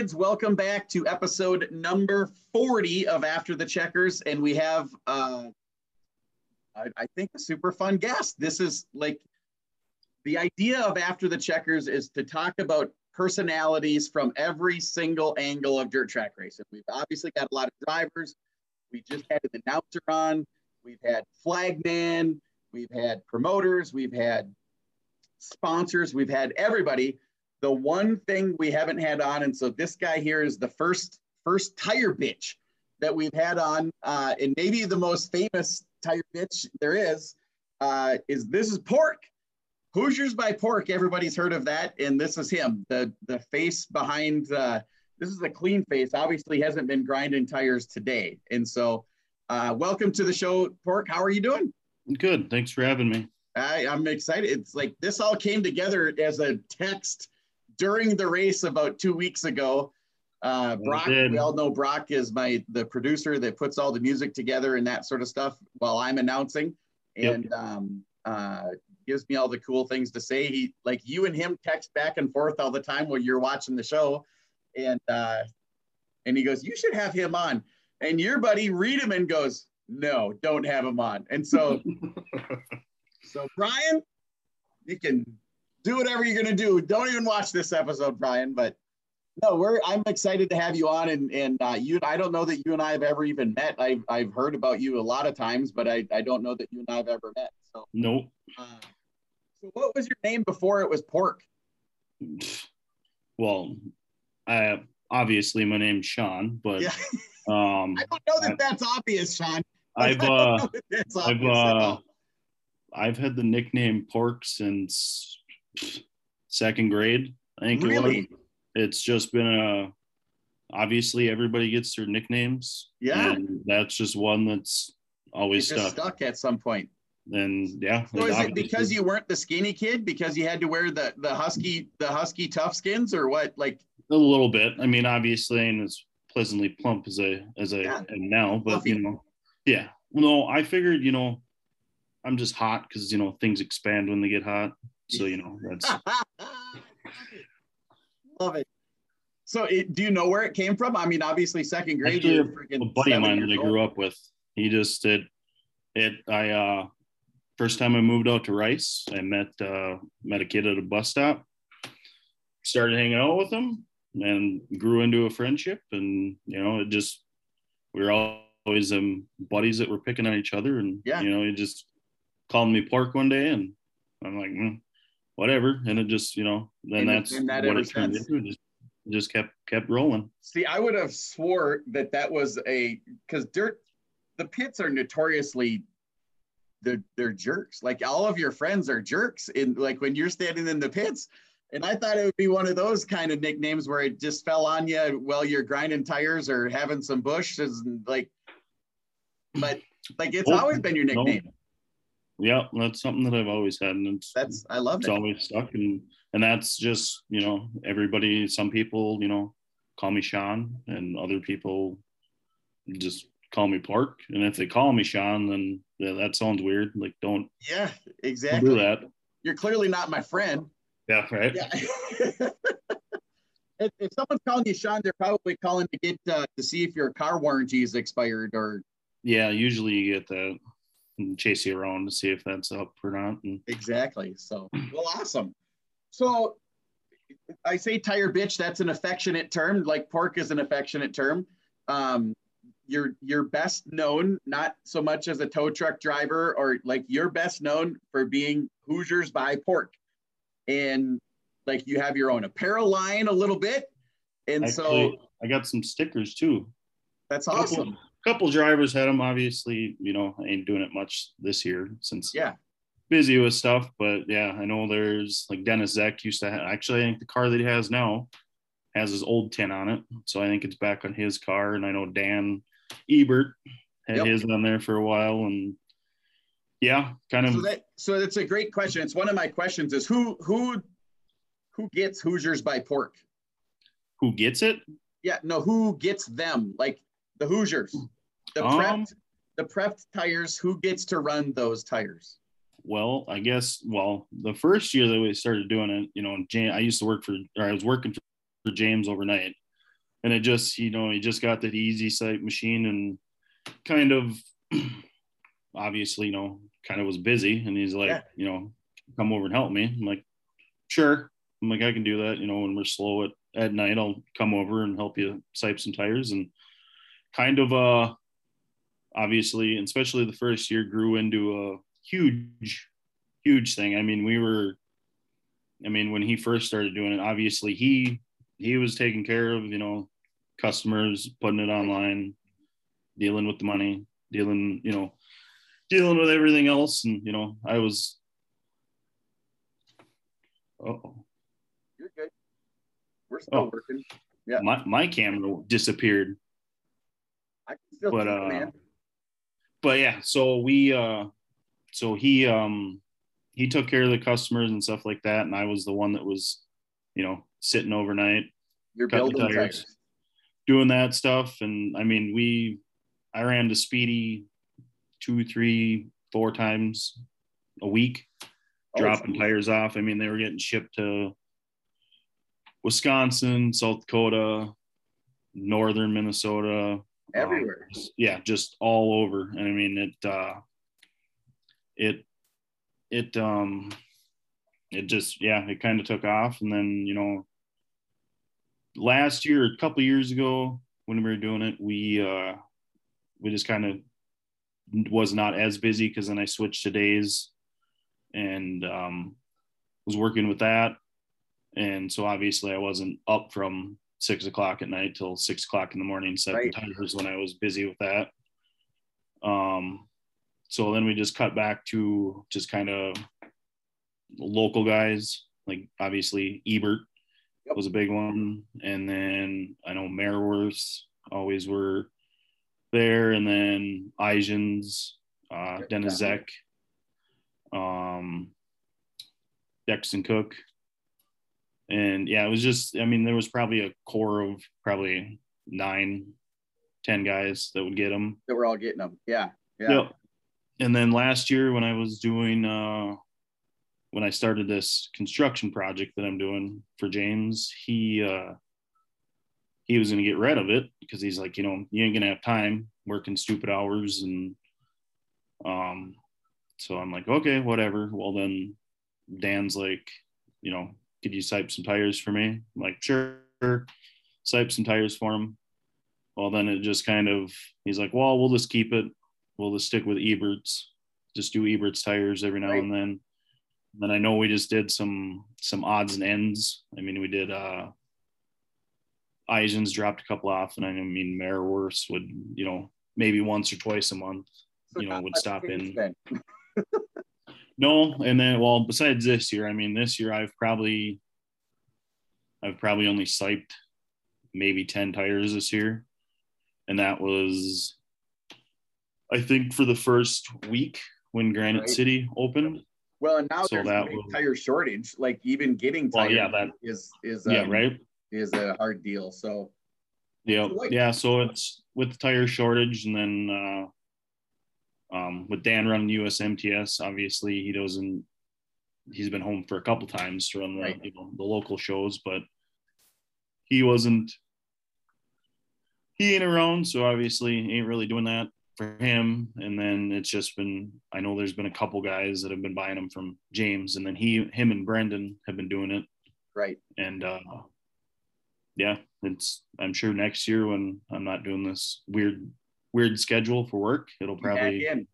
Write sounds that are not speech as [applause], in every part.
kids. Welcome back to episode number 40 of After the Checkers. And we have, uh, I, I think, a super fun guest. This is like the idea of After the Checkers is to talk about personalities from every single angle of dirt track racing. We've obviously got a lot of drivers. We just had an announcer on. We've had flagman. We've had promoters. We've had sponsors. We've had everybody the one thing we haven't had on, and so this guy here is the first first tire bitch that we've had on, uh, and maybe the most famous tire bitch there is, uh, is this is Pork. Hoosiers by Pork. Everybody's heard of that, and this is him, the the face behind. Uh, this is a clean face. Obviously, hasn't been grinding tires today, and so uh, welcome to the show, Pork. How are you doing? Good. Thanks for having me. I, I'm excited. It's like this all came together as a text during the race about two weeks ago. Uh, Brock, we all know Brock is my the producer that puts all the music together and that sort of stuff while I'm announcing, and yep. um, uh, gives me all the cool things to say. He like you and him text back and forth all the time while you're watching the show, and uh, and he goes, "You should have him on." And your buddy Riedemann goes, "No, don't have him on." And so, [laughs] so Brian, you can do whatever you're gonna do. Don't even watch this episode, Brian. But no, we're I'm excited to have you on, and and uh, you. I don't know that you and I have ever even met. I've I've heard about you a lot of times, but I I don't know that you and I have ever met. So nope. Uh, so what was your name before it was Pork? Well, I obviously my name's Sean, but yeah. [laughs] um, I don't know that I, that's obvious, Sean. [laughs] I've uh, I've uh, I've had the nickname Pork since second grade. I think really? it It's just been a obviously everybody gets their nicknames. Yeah. that's just one that's always stuck. stuck at some point. And yeah. So is it because you weren't the skinny kid because you had to wear the the husky the husky tough skins or what? Like a little bit. I mean, obviously, and as pleasantly plump as I as I yeah. am now, but Fluffy. you know, yeah. No, I figured, you know, I'm just hot because you know things expand when they get hot. So you know that's [laughs] love it. So it, do you know where it came from? I mean, obviously second grade. Actually, a buddy of mine that I grew up with. He just did it. I uh first time I moved out to Rice, I met uh met a kid at a bus stop. Started hanging out with him and grew into a friendship. And you know, it just we were always um buddies that were picking on each other. And yeah. you know, he just called me Pork one day, and I'm like, mm, whatever. And it just, you know, then and, that's and that what it turned into. Just, just kept kept rolling. See, I would have swore that that was a because dirt, the pits are notoriously they're they're jerks. Like all of your friends are jerks in like when you're standing in the pits. And I thought it would be one of those kind of nicknames where it just fell on you while you're grinding tires or having some bushes and like, but like it's oh, always been your nickname. No yeah, that's something that I've always had, and it's that's I love it. it's it. always stuck, and and that's just you know everybody. Some people you know call me Sean, and other people just call me Pork. And if they call me Sean, then yeah, that sounds weird. Like don't yeah exactly do that. You're clearly not my friend. Yeah, right. Yeah. [laughs] if, if, someone's calling you Sean, they're probably calling to get uh, to see if your car warranty is expired or. Yeah, usually you get that and chase you around to see if that's up or not. And... Exactly. So, [clears throat] well, awesome. So, I say tire bitch. That's an affectionate term. Like pork is an affectionate term. Um, you're you're best known not so much as a tow truck driver or like you're best known for being Hoosiers by Pork, and like you have your own apparel line a little bit, and Actually, so I got some stickers too. That's awesome. Couple, drivers had them. Obviously, you know, I ain't doing it much this year since yeah, busy with stuff. But yeah, I know there's like Dennis Zeck used to have, actually. I think the car that he has now has his old tin on it, so I think it's back on his car. And I know Dan Ebert had yep. his on there for a while, and yeah, kind of. So, that, so that's a great question. It's one of my questions: is who who who gets Hoosiers by Pork? Who gets it? Yeah, no, who gets them? Like the Hoosiers, the um, prepped, the prepped tires. Who gets to run those tires? Well, I guess. Well, the first year that we started doing it, you know, James, I used to work for, or I was working for James overnight. and it just you know he just got that easy sight machine and kind of [clears throat] obviously you know kind of was busy and he's like yeah. you know come over and help me i'm like sure i'm like i can do that you know when we're slow at, at night i'll come over and help you sipe some tires and kind of uh obviously and especially the first year grew into a huge huge thing. I mean we were i mean when he first started doing it obviously he he was taking care of you know customers putting it online dealing with the money dealing you know dealing with everything else. And you know i was oh you're good. We're still oh. working. Yeah. My, my camera disappeared I can still but uh man. but yeah so we uh so he um he took care of the customers and stuff like that and i was the one that was you know sitting overnight you're building tires, tires, doing that stuff and i mean we i ran to speedy two three four times a week oh, dropping tires off. I mean they were getting shipped to wisconsin south dakota northern minnesota everywhere. Um, yeah just all over. And i mean it uh it it um it just yeah it kind of took off. And then you know last year a couple years ago when we were doing it we uh we just kind of was not as busy because then i switched to days and um was working with that. And so obviously i wasn't up from six o'clock at night till six o'clock in the morning setting right. timers when i was busy with that um so then we just cut back to just kind of local guys, like obviously Ebert yep. was a big one. And then I know Mareworth always were there. And then Eijens, uh, Dennis Zek, um, Dexton Cook. And yeah, it was just, I mean, there was probably a core of probably nine, ten guys that would get them. That were all getting them. Yeah. Yeah. Yep and then last year when I was doing uh, when I started this construction project that I'm doing for James, he uh, he was going to get rid of it because he's like, you know, you ain't gonna have time working stupid hours, and um, so I'm like, okay, whatever. Well, then Dan's like, you know, could you sipe some tires for me? I'm like, sure, sipe some tires for him. Well, then it just kind of, he's like, well, we'll just keep it we'll just stick with Ebert's. Just do Ebert's tires every now right. and then. And then I know we just did some some odds and ends. I mean, we did uh Eijens dropped a couple off, and I mean Mareworth would, you know, maybe once or twice a month, so you know, would stop in. [laughs] no, and then well, besides this year, I mean, this year I've probably I've probably only siped maybe 10 tires this year. And that was I think for the first week when Granite right. City opened. Well, and now so there's that was, tire shortage. Like even getting tires well, yeah, that, is is yeah um, right is a hard deal. So yeah, so like, yeah. So it's with the tire shortage, and then uh, um, with Dan running USMTS, obviously he doesn't. He's been home for a couple times to run the right. you know the local shows, but he wasn't. He ain't around, so obviously ain't really doing that for him. And then it's just been, I know there's been a couple guys that have been buying them from James, and then he, him and Brendan have been doing it. Right. And uh, yeah, it's, I'm sure next year when I'm not doing this weird, weird schedule for work, it'll probably,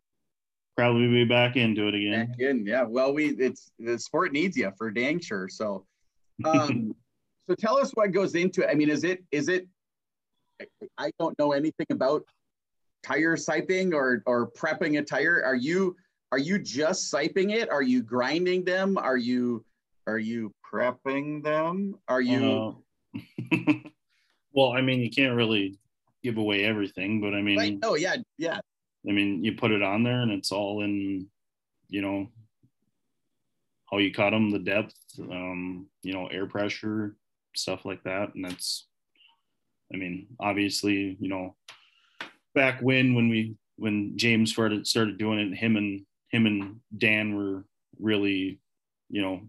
probably be back into it again. Back in, yeah. Well, we, it's, the sport needs you for dang sure. So, um, [laughs] so tell us what goes into it. I mean, is it, is it, I don't know anything about tire siping or or prepping a tire are you are you just siping it are you grinding them are you are you prepping them are you uh, [laughs] well i mean you can't really give away everything but i mean right. oh yeah yeah i mean you put it on there and it's all in you know how you cut them the depth um you know air pressure stuff like that and that's i mean obviously you know back when when we when James started started doing it, him and him and Dan were really, you know,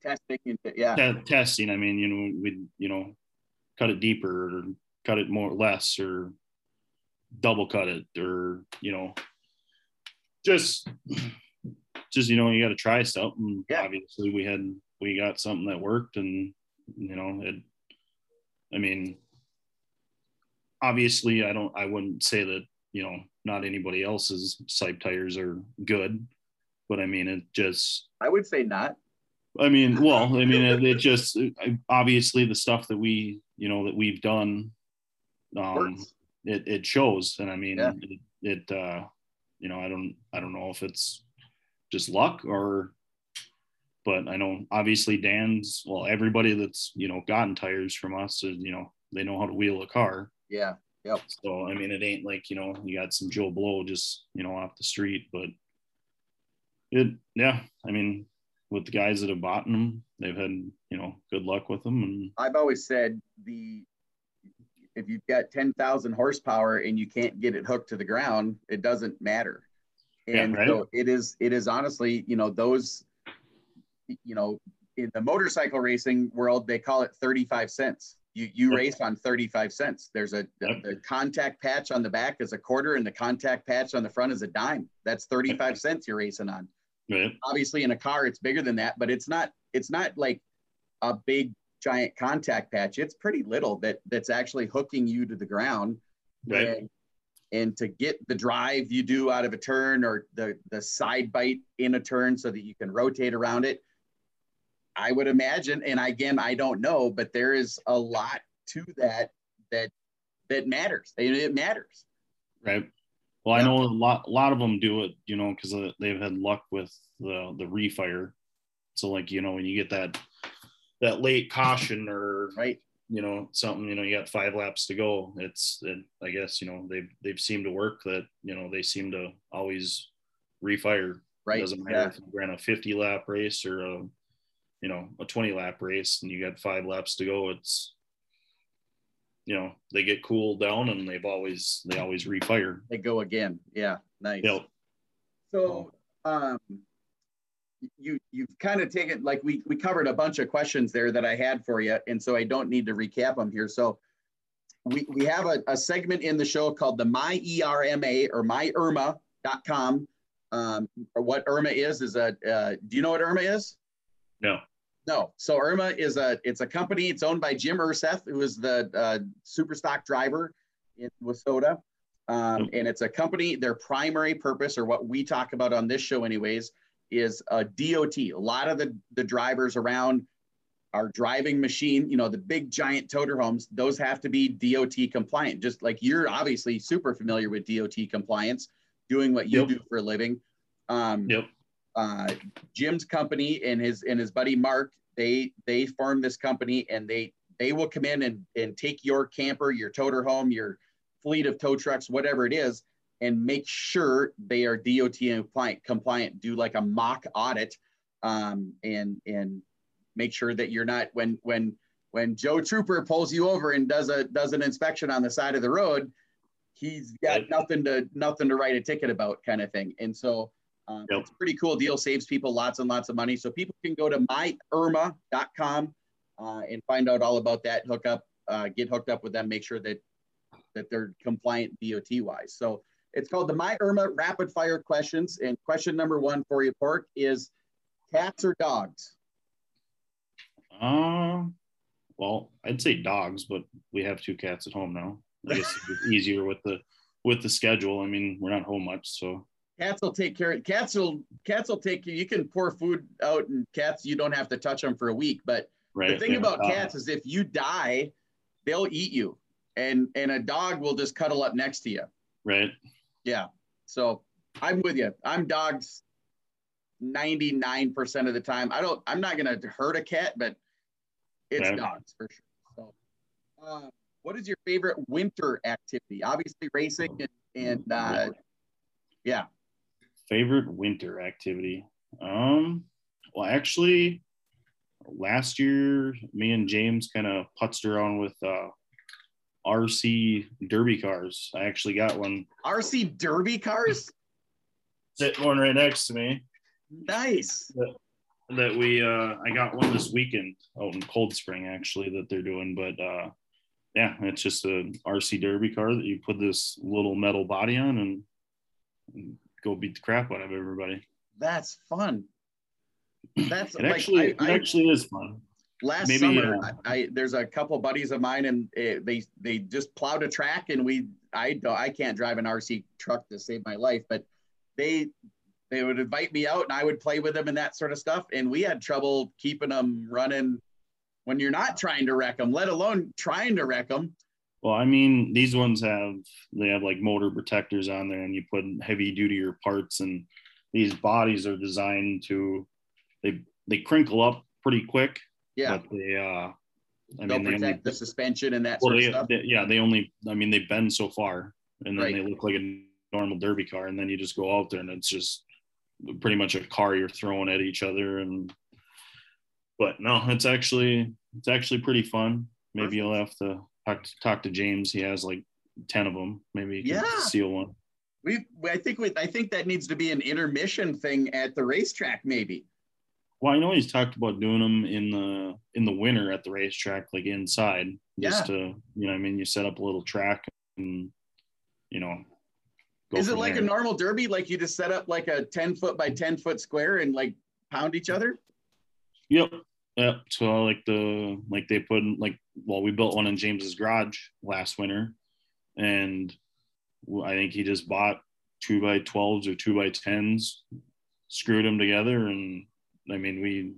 testing. Yeah, testing. I mean, you know, we you know, cut it deeper or cut it more less or double cut it or you know just just you know you got to try something yeah. obviously we had we got something that worked and you know it i mean obviously i don't i wouldn't say that you know not anybody else's sipe tires are good but i mean it just i would say not i mean well i mean it, it just obviously the stuff that we you know that we've done um it, it shows and i mean yeah. it, it uh you know i don't i don't know if it's just luck or but I know obviously Dan's well everybody that's you know gotten tires from us is you know they know how to wheel a car. Yeah. Yep. So I mean it ain't like you know you got some Joe Blow just you know off the street, but it yeah I mean with the guys that have bought them they've had you know good luck with them and I've always said the if you've got 10,000 horsepower and you can't get it hooked to the ground, it doesn't matter. And yeah, right? so it is, it is honestly, you know, those you know, in the motorcycle racing world, they call it 35 cents. You you race on 35 cents. There's a the, the, contact patch on the back is a quarter, and the contact patch on the front is a dime. That's 35 cents you're racing on. Right. Obviously, in a car, it's bigger than that, but it's not it's not like a big giant contact patch. It's pretty little that that's actually hooking you to the ground. Right. And, and to get the drive you do out of a turn or the the side bite in a turn so that you can rotate around it I would imagine, and again, I don't know, but there is a lot to that that that matters. It matters. Right. Well, yeah. I know a lot. A lot of them do it, you know, because uh, they've had luck with the the refire. So, like, you know, when you get that that late caution or right, you know, something, you know, you got five laps to go. It's, it, I guess, you know, they've they've seemed to work. That you know, they seem to always refire. Right. It doesn't matter yeah. if you ran a 50 lap race or a you know a 20 lap race and you got five laps to go it's you know they get cooled down and they've always they always refire they go again yeah nice yep. so um you you've kind of taken like we we covered a bunch of questions there that i had for you and so i don't need to recap them here so we, we have a, a segment in the show called the my erma or myirma.com um, or what irma is is a uh, do you know what irma is no no. So Irma is a it's a company. It's owned by Jim Urseth, who is the uh, super stock driver in WISSOTA. Um, and it's a company. Their primary purpose, or what we talk about on this show, anyways, is a DOT. A lot of the the drivers around are driving machine. You know, the big giant toter homes. Those have to be DOT compliant. Just like you're obviously super familiar with DOT compliance, doing what you yep. do for a living. Um, yep uh, Jim's company and his and his buddy Mark, they they formed this company and they they will come in and, and take your camper, your toter home, your fleet of tow trucks, whatever it is, and make sure they are DOT compliant, compliant do like a mock audit um, and and make sure that you're not when when when Joe Trooper pulls you over and does a does an inspection on the side of the road, he's got nothing to nothing to write a ticket about kind of thing. And so um, yep. It's a pretty cool deal, saves people lots and lots of money. So people can go to myirma.com uh, and find out all about that. Hook up, uh, get hooked up with them, make sure that that they're compliant DOT wise. So it's called the My Irma Rapid Fire Questions. And question number one for you, Pork, is cats or dogs? Um, well, I'd say dogs, but we have two cats at home now. I guess it's easier with the with the schedule. I mean, we're not home much, so cats will take care of cats will cats will take you you can pour food out and cats you don't have to touch them for a week but right. the thing about cats is if you die they'll eat you and and a dog will just cuddle up next to you right yeah. So i'm with you. I'm dogs 99% of the time. I don't i'm not going to hurt a cat but it's right. dogs for sure. So uh, what is your favorite winter activity? Obviously racing and, and uh, yeah. Favorite winter activity. Um, well, actually, last year, me and James kind of putzed around with uh, RC derby cars. I actually got one. RC derby cars? Sitting one right next to me. Nice. That, that we, uh, I got one this weekend out in Cold Spring, actually, that they're doing. But uh, yeah, it's just a RC Derby car that you put this little metal body on and, and go beat the crap out of everybody. That's fun. That's it like, actually I, it I- actually is fun. Last maybe, summer uh, I, I there's a couple buddies of mine and uh, they they just plowed a track and we I don't I can't drive an RC truck to save my life but they they would invite me out and I would play with them and that sort of stuff and we had trouble keeping them running when you're not trying to wreck them let alone trying to wreck them Well, I mean, these ones have they have like motor protectors on there, and you put heavy duty or parts, and these bodies are designed to they they crinkle up pretty quick, yeah but they uh, I they'll mean, they protect only, the suspension and that well, sort of they, stuff they- yeah, they only I mean they bend so far, and then Right. they look like a normal derby car, and then you just go out there, and it's just pretty much a car you're throwing at each other, and but no, it's actually it's actually pretty fun. Maybe you'll have to talk to, talk to James. He has like ten of them. Maybe you can Yeah. steal one. we I think we, I think that needs to be an intermission thing at the racetrack maybe Well, I know he's talked about doing them in the in the winter at the racetrack, like inside, just to you know. I mean, you set up a little track and you know. go Is it like there. a normal derby? Like you just set up like a 10 foot by 10 foot square and like pound each other? Yep. Yep. So like the like they put in, like well we built one in James's garage last winter, and I think he just bought two by twelves or two by tens, screwed them together, and I mean we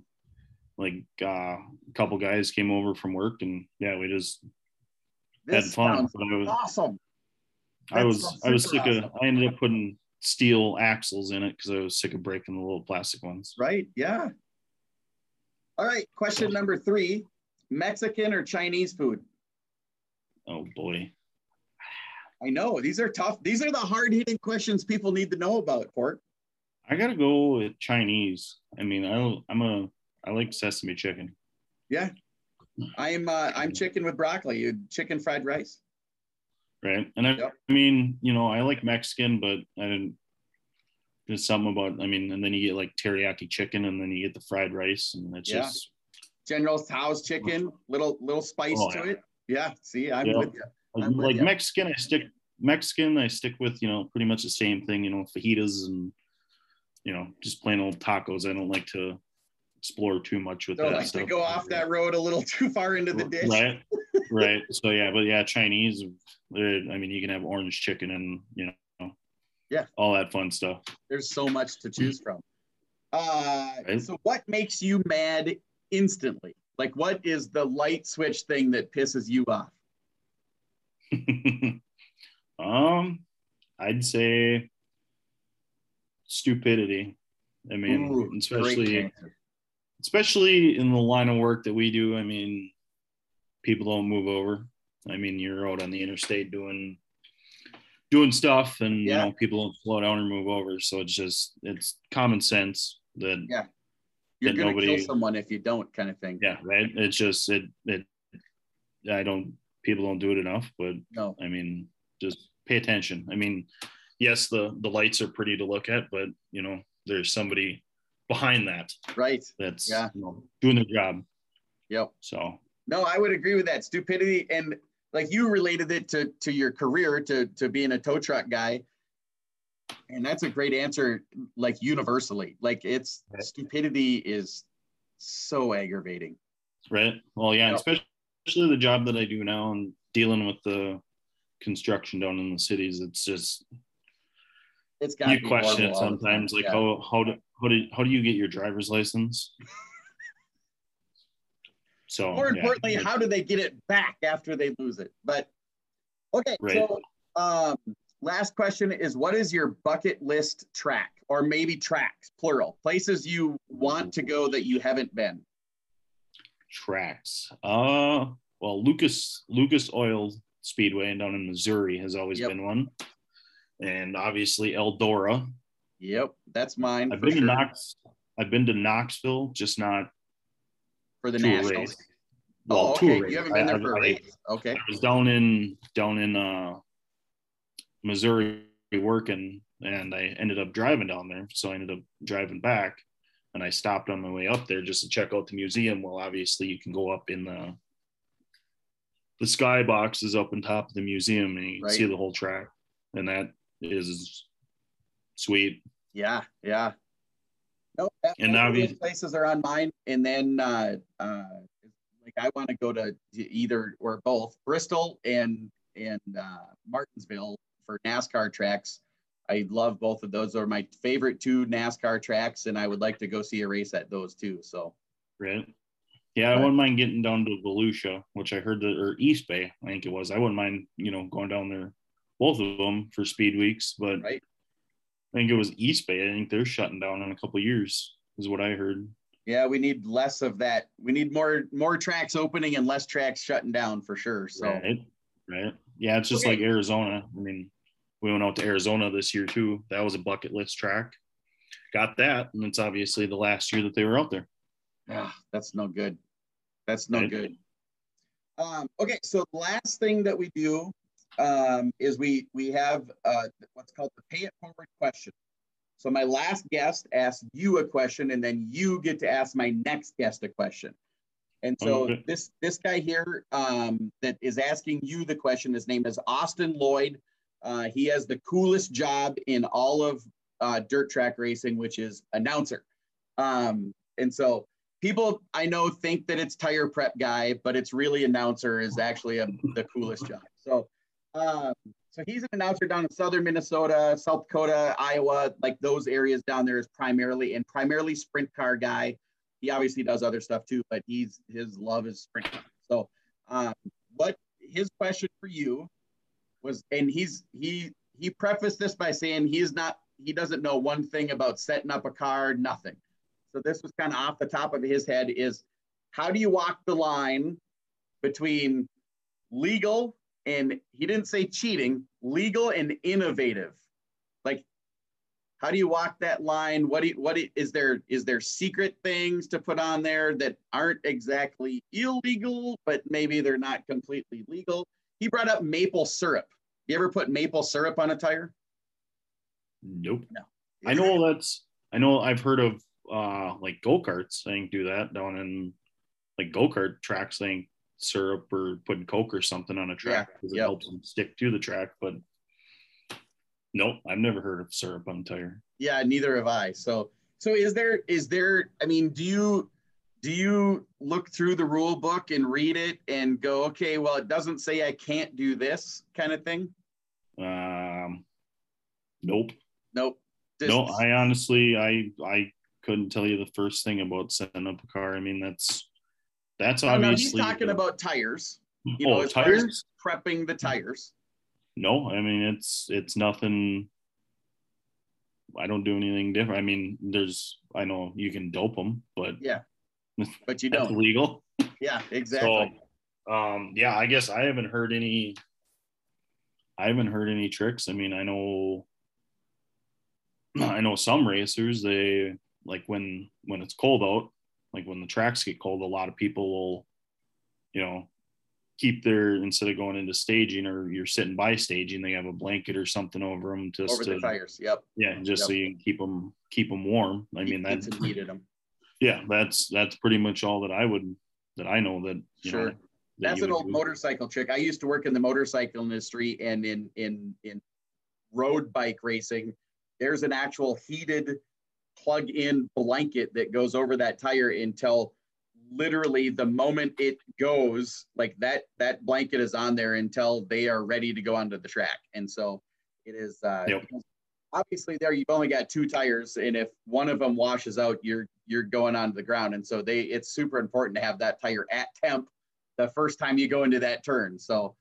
like uh, a couple guys came over from work and yeah we just had fun. I was awesome. I was I was sick awesome. of I ended up putting steel axles in it because I was sick of breaking the little plastic ones. Right? Yeah. All right. Question number three Mexican or Chinese food? Oh boy. I know these are tough. These are the hard hitting questions people need to know about, Court. I gotta go with Chinese. I mean, I I'm a I like sesame chicken. Yeah, I'm uh, I'm chicken with broccoli, you chicken fried rice. right? And I, Yep. I mean, you know, I like Mexican, but I didn't. There's something about, I mean, and then you get like teriyaki chicken, and then you get the fried rice, and it's Yeah. just General Tso's chicken, little little spice Oh, to yeah. it. Yeah. See, I'm Yeah. with you. I'm with like ya. Mexican. I stick Mexican. I stick with you know pretty much the same thing. You know, fajitas and you know just plain old tacos. I don't like to explore too much with Don't that like stuff. to go off that road a little [laughs] too far into the dish. Right. [laughs] right. So yeah, but yeah, Chinese. I mean, you can have orange chicken and you know, Yeah. all that fun stuff. There's so much to choose from. Uh, Right. So, what makes you mad instantly? Like, what is the light switch thing that pisses you off? [laughs] um, I'd say stupidity. I mean, Ooh, especially especially in the line of work that we do. I mean, people don't move over. I mean, you're out on the interstate doing doing stuff, and Yeah. you know, people don't slow down or move over. So it's just it's common sense that Yeah. You're that gonna nobody- kill someone if you don't, kind of thing. yeah, right. It's just it it. I don't. People don't do it enough, but No. I mean, just pay attention. I mean, yes, the the lights are pretty to look at, but you know, there's somebody behind that Right. that's Yeah. you know, doing their job. Yep. So No, I would agree with that. Stupidity and like you related it to to your career to to being a tow truck guy. And that's a great answer, like universally. Like it's stupidity is so aggravating. right. Well, yeah, Yep. especially especially the job that I do now and dealing with the construction down in the cities. It's just It's got you question it sometimes, like yeah. how how do how do how do you get your driver's license? [laughs] So more yeah, importantly, it- how do they get it back after they lose it? But okay, Right. so um, last question is what is your bucket list track or maybe tracks, plural, places you want to go that you haven't been? tracks. Uh well, Lucas Lucas Oil Speedway down in Missouri has always Yep. been one, and obviously Eldora. Yep, that's mine I've been sure, to Knox. I've been to Knoxville, just not for the to Nationals. race. Well, oh, to a okay. You haven't been there I- for a I- race. Okay. I was down in down in uh, Missouri working, and I ended up driving down there. So I ended up driving back, and I stopped on my way up there just to check out the museum. Well, obviously you can go up in the the skybox is up on top of the museum and you Right. see the whole track. And that is sweet. Yeah, yeah. No, that, And of places are on mine. And then, uh, uh, like, I want to go to either or both Bristol and and uh, Martinsville for NASCAR tracks. I love both of those. Are my favorite two NASCAR tracks, and I would like to go see a race at those too. So, Right. Yeah, I wouldn't mind getting down to Volusia, which I heard that, or East Bay, I think it was. I wouldn't mind, you know, going down there, both of them for speed weeks. But Right. I think it was East Bay. I think they're shutting down in a couple years, is what I heard. yeah, we need less of that. We need more more tracks opening and less tracks shutting down for sure. So, Right. Right. Yeah, it's just Okay. like Arizona. I mean, we went out to Arizona this year too. That was a bucket list track. Got that, and it's obviously the last year that they were out there. Yeah, that's no good. That's no Right. good. Um, okay, so the last thing that we do um, is we we have uh, what's called the pay it forward question. So my last guest asked you a question, and then you get to ask my next guest a question. And so Okay. this this guy here um, that is asking you the question, his name is Austin Lloyd. Uh, he has the coolest job in all of uh, dirt track racing, which is announcer. Um, and so people I know think that it's tire prep guy, but it's really announcer is actually a, the coolest job. So, um, so he's an announcer down in southern Minnesota, South Dakota, Iowa, like those areas down there is primarily and primarily sprint car guy. He obviously does other stuff too, but he's his love is sprint car. So, um, what his question for you was, and he's he he prefaced this by saying he's not he doesn't know one thing about setting up a car, nothing. So this was kind of off the top of his head is how do you walk the line between legal and he didn't say cheating, legal and innovative. Like how do you walk that line? What do you, what do, is there is there secret things to put on there that aren't exactly illegal, but maybe they're not completely legal? He brought up maple syrup. You ever put maple syrup on a tire? Nope. I know that's I know I've heard of uh like go-karts I think do that down in like go-kart tracks I think syrup or putting coke or something on a track Yeah, because yep. it helps them stick to the track but nope I've never heard of syrup on a tire. Yeah neither have i. So so is there is there i mean do you do you look through the rule book and read it and go okay well it doesn't say i can't do this kind of thing? Um nope. Nope. Just- no I honestly I I couldn't tell you the first thing about setting up a car. I mean that's that's no, no, obviously he's talking about tires. You know oh as tires? prepping the tires. No i mean it's it's nothing. I don't do anything different. I mean there's i know you can dope them but yeah. [laughs] But you don't. legal. yeah [laughs] exactly. so um yeah i guess i haven't heard any i haven't heard any tricks. I mean i know [clears throat] i know some racers they like when when it's cold out like when the tracks get cold a lot of people will you know keep their instead of going into staging or you're sitting by staging they have a blanket or something over them just over to the tires yep yeah just so you can keep them keep them warm i mean that's in them yeah that's that's pretty much all that i would that i know that you Sure. know, that That's an old do. motorcycle trick. I used to work in the motorcycle industry and in in in road bike racing. There's an actual heated plug-in blanket that goes over that tire until literally the moment it goes, like that that blanket is on there until they are ready to go onto the track. And so it is uh Yep. obviously there you've only got two tires and if one of them washes out you're you're going onto the ground and so they it's super important to have that tire at temp the first time you go into that turn so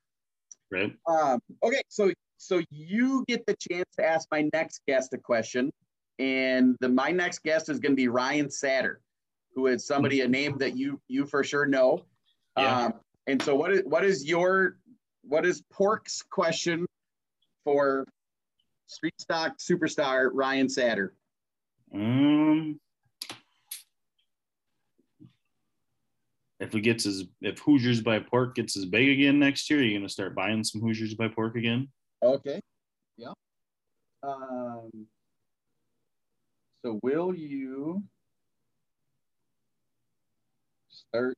right um okay so so you get the chance to ask my next guest a question and the my next guest is going to be ryan satter who is somebody a name that you you for sure know Yeah. um and so what is what is your what is pork's question for street stock superstar ryan satter um if it gets as if hoosiers by pork gets as big again next year you're gonna start buying some hoosiers by pork again Okay. Yeah. Um, so will you start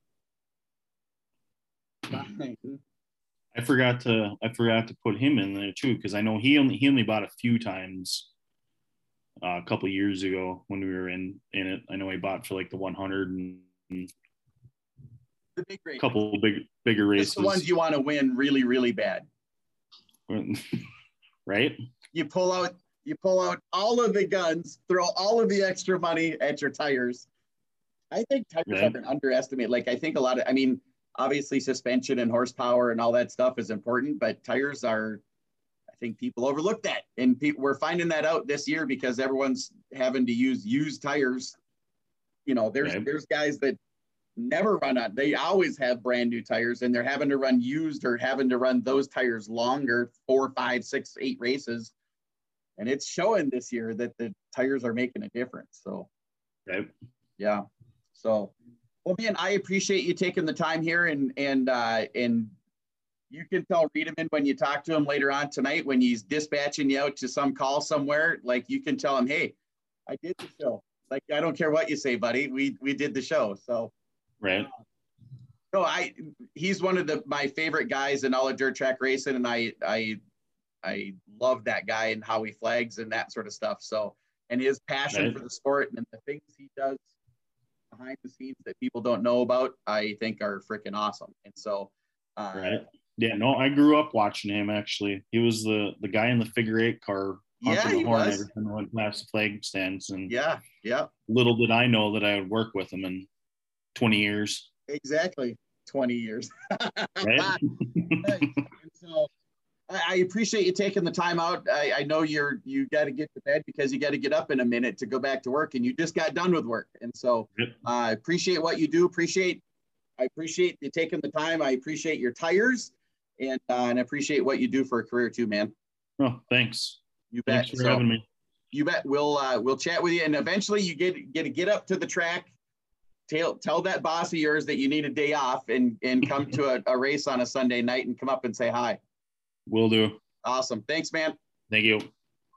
I forgot to I forgot to put him in there too because I know he only he only bought a few times uh, a couple years ago when we were in in it. I know he bought for like the 100 and, and the big race. couple big bigger races. It's the ones you want to win really really bad. [laughs] right? You pull out you pull out all of the guns, throw all of the extra money at your tires. I think tires Right. have been underestimated. Like I think a lot of I mean, obviously suspension and horsepower and all that stuff is important, but tires are I think people overlook that. And people we're finding that out this year because everyone's having to use used tires. You know, there's there's guys that never run on they always have brand new tires and they're having to run used or having to run those tires longer four five six eight races and it's showing this year that the tires are making a difference so Right. yeah so well man i appreciate you taking the time here and and uh and you can tell Riedemann when you talk to him later on tonight when he's dispatching you out to some call somewhere like you can tell him hey i did the show like i don't care what you say buddy we we did the show so Right. no, I he's one of the my favorite guys in all of dirt track racing, and I I I love that guy and how he flags and that sort of stuff. So and his passion Right. for the sport and the things he does behind the scenes that people don't know about, I think are freaking awesome. And so, uh, Right. Yeah. No, I grew up watching him. Actually, he was the the guy in the figure eight car. Yeah, the he horn was. every time I went past the flag stands, and Yeah, yeah, little did I know that I would work with him in 20 years. exactly. Twenty years. [laughs] Right. And so I, appreciate you taking the time out. I, I know you're you got to get to bed because you got to get up in a minute to go back to work, and you just got done with work. And so. I appreciate what you do. Appreciate I appreciate you taking the time. I appreciate your tires, and uh, and I appreciate what you do for a career too, man. oh, thanks. You bet. Thanks for So, having me. you bet. We'll uh, we'll chat with you, and eventually you get get to get up to the track. Tell tell that boss of yours that you need a day off, and and come [laughs] to a, a race on a Sunday night, and come up and say hi. Will do. Awesome. Thanks, man. Thank you.